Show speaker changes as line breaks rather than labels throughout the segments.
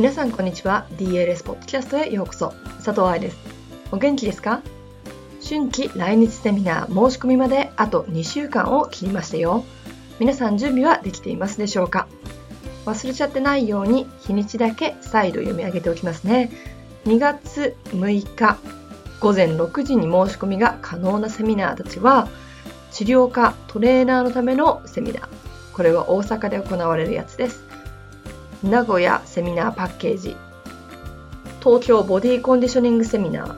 皆さんこんにちは。DLS ポッドキャストへようこそ。佐藤愛です。お元気ですか？春季来日セミナー申し込みまであと2週間を切りましたよ。皆さん準備はできていますでしょうか？忘れちゃってないように日にちだけ再度読み上げておきますね。2月6日午前6時に申し込みが可能なセミナーたちは治療科トレーナーのためのセミナー。これは大阪で行われるやつです。名古屋セミナーパッケージ。東京ボディコンディショニングセミナー。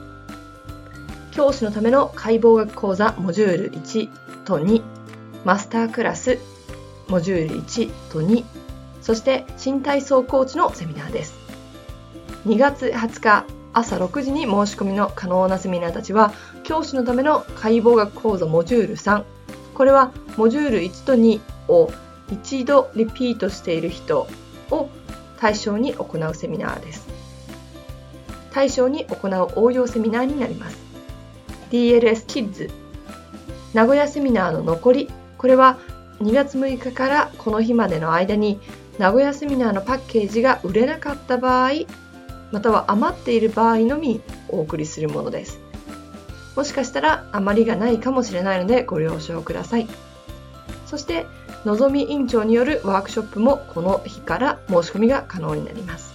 教師のための解剖学講座モジュール1と2マスタークラスモジュール1と2そして新体操コーチのセミナーです。2月20日朝6時に申し込みの可能なセミナーたちは教師のための解剖学講座モジュール3これはモジュール1と2を一度リピートしている人対象に行うセミナーです。対象に行う応用セミナーになります。DLS Kids 名古屋セミナーの残りこれは2月6日からこの日までの間に名古屋セミナーのパッケージが売れなかった場合または余っている場合のみお送りするものですもしかしたら余りがないかもしれないのでご了承くださいそしてのぞみ委員長によるワークショップもこの日から申し込みが可能になります。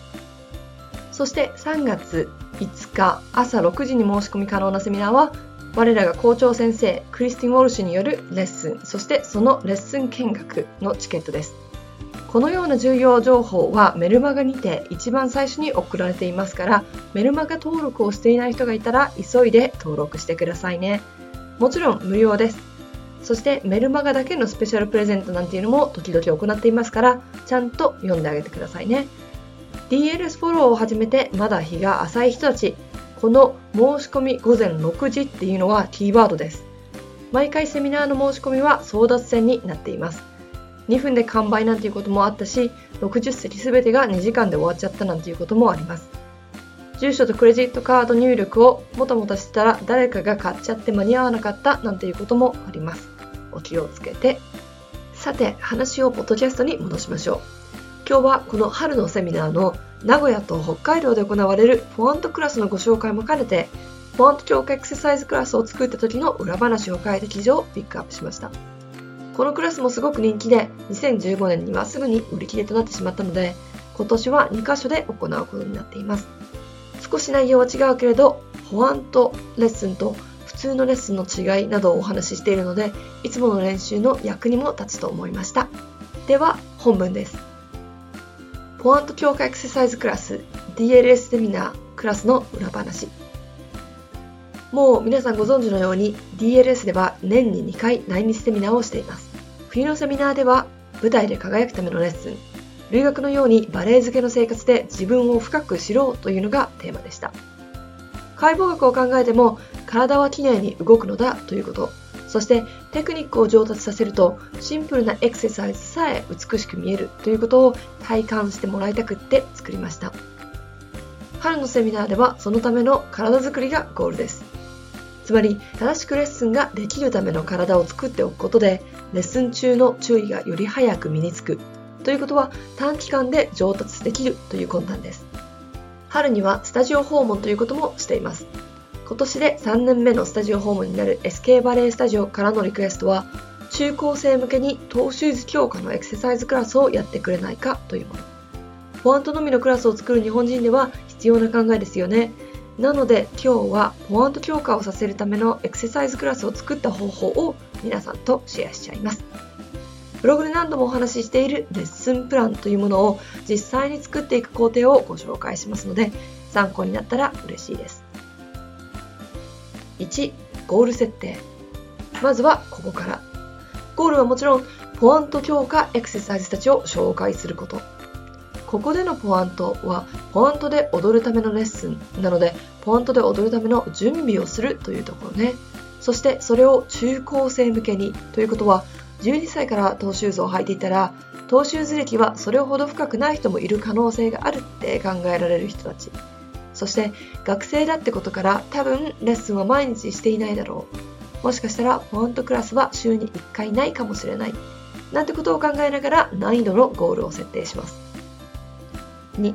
そして3月5日朝6時に申し込み可能なセミナーは我らが校長先生クリスティン・ウォルシュによるレッスンそしてそのレッスン見学のチケットです。このような重要情報はメルマガにて一番最初に送られていますからメルマガ登録をしていない人がいたら急いで登録してくださいね。もちろん無料です。そしてメルマガだけのスペシャルプレゼントなんていうのも時々行っていますから、ちゃんと読んであげてくださいね。DLS フォローを始めてまだ日が浅い人たち、この申し込み午前6時っていうのはキーワードです。毎回セミナーの申し込みは争奪戦になっています。2分で完売なんていうこともあったし、60席全てが2時間で終わっちゃったなんていうこともあります。住所とクレジットカード入力をもたもたしてたら誰かが買っちゃって間に合わなかったなんていうこともあります。お気をつけて。さて、話をポッドキャストに戻しましょう。今日はこの春のセミナーの名古屋と北海道で行われるフォアントクラスのご紹介も兼ねて、フォアント強化エクササイズクラスを作った時の裏話を書いた記事をピックアップしました。このクラスもすごく人気で、2015年にはすぐに売り切れとなってしまったので、今年は2カ所で行うことになっています。少し内容は違うけれど、保安とレッスンと通のレッスンの違いなどをお話ししているので、いつもの練習の役にも立つと思いました。では、本文です。ポアント強化エクササイズクラス DLS セミナークラスの裏話。もう皆さんご存知のように DLS では年に2回来日セミナーをしています。冬のセミナーでは舞台で輝くためのレッスン、留学のようにバレエ漬けの生活で自分を深く知ろうというのがテーマでした。解剖学を考えても体はきれいに動くのだということ、そしてテクニックを上達させるとシンプルなエクササイズさえ美しく見えるということを体感してもらいたくって作りました。春のセミナーではそのための体づくりがゴールです。つまり正しくレッスンができるための体を作っておくことでレッスン中の注意がより早く身につくということは短期間で上達できるという魂胆です。春にはスタジオ訪問ということもしています。今年で3年目のスタジオ訪問になる SK バレエスタジオからのリクエストは、中高生向けにトーシューズ強化のエクササイズクラスをやってくれないかというもの。ポアントのみのクラスを作る日本人では必要な考えですよね。なので今日はポアント強化をさせるためのエクササイズクラスを作った方法を皆さんとシェアしちゃいます。ブログで何度もお話ししているレッスンプランというものを実際に作っていく工程をご紹介しますので参考になったら嬉しいです。1、ゴール設定。まずはここから。ゴールはもちろんポアント強化エクササイズたちを紹介すること。ここでのポアントはポアントで踊るためのレッスンなのでポアントで踊るための準備をするというところね。そしてそれを中高生向けにということは12歳からトーシューズを履いていたらトーシューズ歴はそれほど深くない人もいる可能性があるって考えられる人たち。そして学生だってことから多分レッスンは毎日していないだろう。もしかしたらフォントクラスは週に1回ないかもしれない。なんてことを考えながら難易度のゴールを設定します。2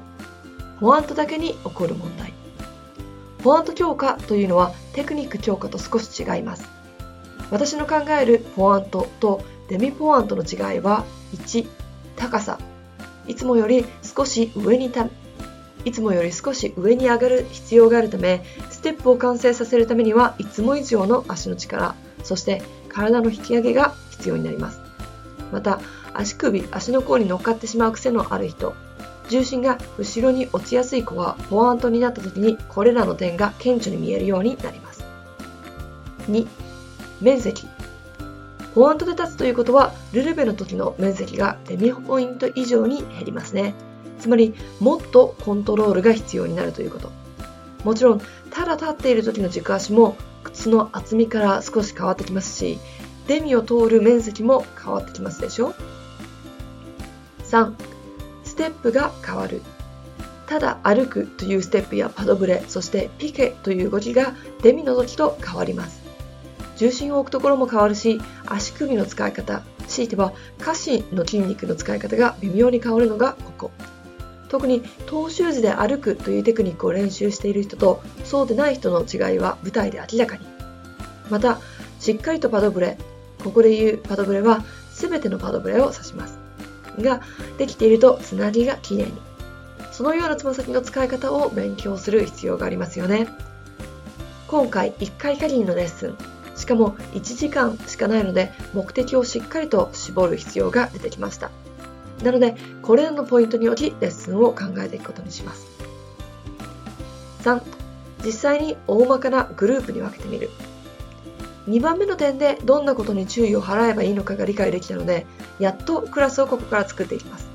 ポワントだけに起こる問題。ポワント強化というのはテクニック強化と少し違います。私の考えるポワントとデミポワントの違いは1高さ。いつもより少し上にたいつもより少し上に上がる必要があるためステップを完成させるためにはいつも以上の足の力。そして体の引き上げが必要になります。また足首足の甲に乗っかってしまう癖のある人。重心が後ろに落ちやすい子はポワントになった時にこれらの点が顕著に見えるようになります。2面積。ポワントで立つということはルルベの時の面積がデミポイント以上に減りますね。つまりもっとコントロールが必要になるということ。もちろんただ立っている時の軸足も靴の厚みから少し変わってきますしデミを通る面積も変わってきますでしょ。3ステップが変わる。ただ歩くというステップやパドブレそしてピケという動きがデミの時と変わります。重心を置くところも変わるし足首の使い方強いては下肢の筋肉の使い方が微妙に変わるのがここ。特にトーシューズで歩くというテクニックを練習している人とそうでない人の違いは舞台で明らかに。またしっかりとパドブレここで言うパドブレは全てのパドブレを指します。ができているとつなぎがきれいに。そのようなつま先の使い方を勉強する必要がありますよね。今回1回限りのレッスン。しかも1時間しかないので目的をしっかりと絞る必要が出てきました。なのでこれらのポイントによりレッスンを考えていくことにします。3実際に大まかなグループに分けてみる。2番目の点でどんなことに注意を払えばいいのかが理解できたのでやっとクラスをここから作っていきます。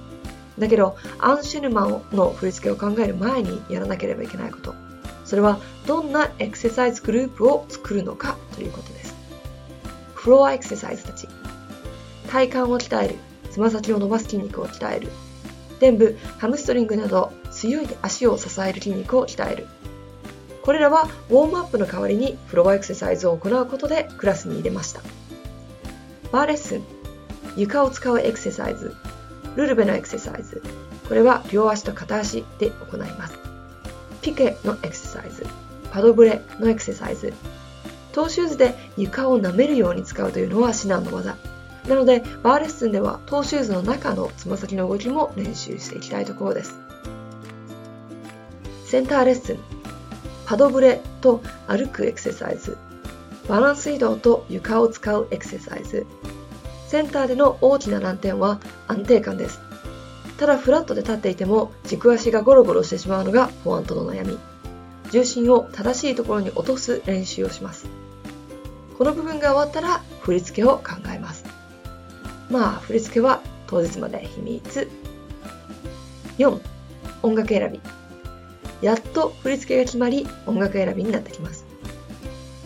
だけどアンシェルマンの振り付けを考える前にやらなければいけないこと。それはどんなエクササイズグループを作るのかということです。フロアエクササイズたち。体幹を鍛える。つま先を伸ばす筋肉を鍛える。臀部ハムストリングなど強い足を支える筋肉を鍛える。これらはウォームアップの代わりにフロアエクササイズを行うことでクラスに入れました。バーレッスン。床を使うエクササイズ。ルルベのエクササイズ。これは両足と片足で行います。ピケのエクササイズ。パドブレのエクササイズ。トーシューズで床を舐めるように使うというのは至難の技なのでバーレッスンではトーシューズの中のつま先の動きも練習していきたいところです。センターレッスン。パドブレと歩くエクササイズ。バランス移動と床を使うエクササイズ。センターでの大きな難点は安定感です。ただフラットで立っていても軸足がゴロゴロしてしまうのがポワントの悩み。重心を正しいところに落とす練習をします。この部分が終わったら振り付けを考えます。まあ振り付けは当日まで秘密。4音楽選び。やっと振り付けが決まり音楽選びになってきます。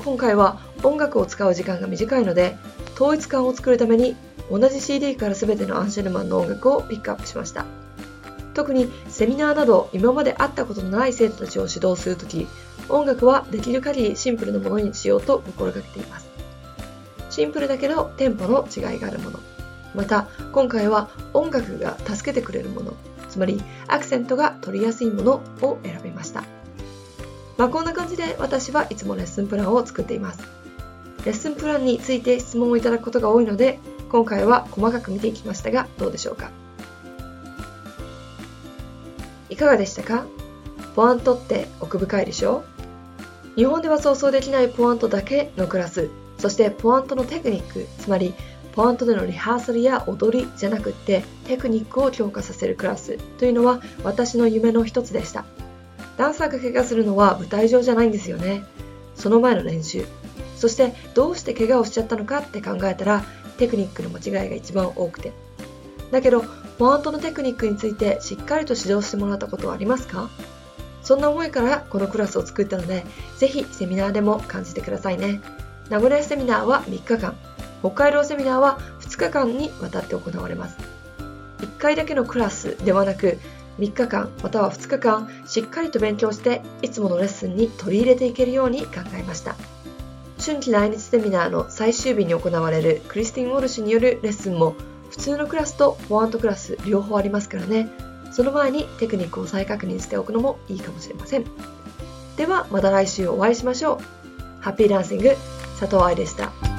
今回は音楽を使う時間が短いので統一感を作るために同じ CD から全てのアンシェルマンの音楽をピックアップしました。特にセミナーなど今まで会ったことのない生徒たちを指導するとき音楽はできる限りシンプルなものにしようと心がけています。シンプルだけどテンポの違いがあるもの。また今回は音楽が助けてくれるもの。つまりアクセントが取りやすいものを選びました。まあこんな感じで私はいつもレッスンプランを作っています。レッスンプランについて質問をいただくことが多いので今回は細かく見ていきましたがどうでしょうか？いかがでしたか？ポワントって奥深いでしょ？日本では想像できないポワントだけのクラスそしてポワントのテクニックつまりポワントでのリハーサルや踊りじゃなくってテクニックを強化させるクラスというのは私の夢の一つでした。ダンサーが怪我するのは舞台上じゃないんですよね。その前の練習。そしてどうして怪我をしちゃったのかって考えたらテクニックの間違いが一番多くて。だけどポワントのテクニックについてしっかりと指導してもらったことはありますか？そんな思いからこのクラスを作ったのでぜひセミナーでも感じてくださいね。名古屋セミナーは3日間。北海道セミナーは2日間にわたって行われます。1回だけのクラスではなく3日間または2日間しっかりと勉強していつものレッスンに取り入れていけるように考えました。春季来日セミナーの最終日に行われるクリスティン・ウォルシュによるレッスンも普通のクラスとフォワードクラス両方ありますからねその前にテクニックを再確認しておくのもいいかもしれません。ではまた来週お会いしましょう。ハッピーダンシング佐藤愛でした。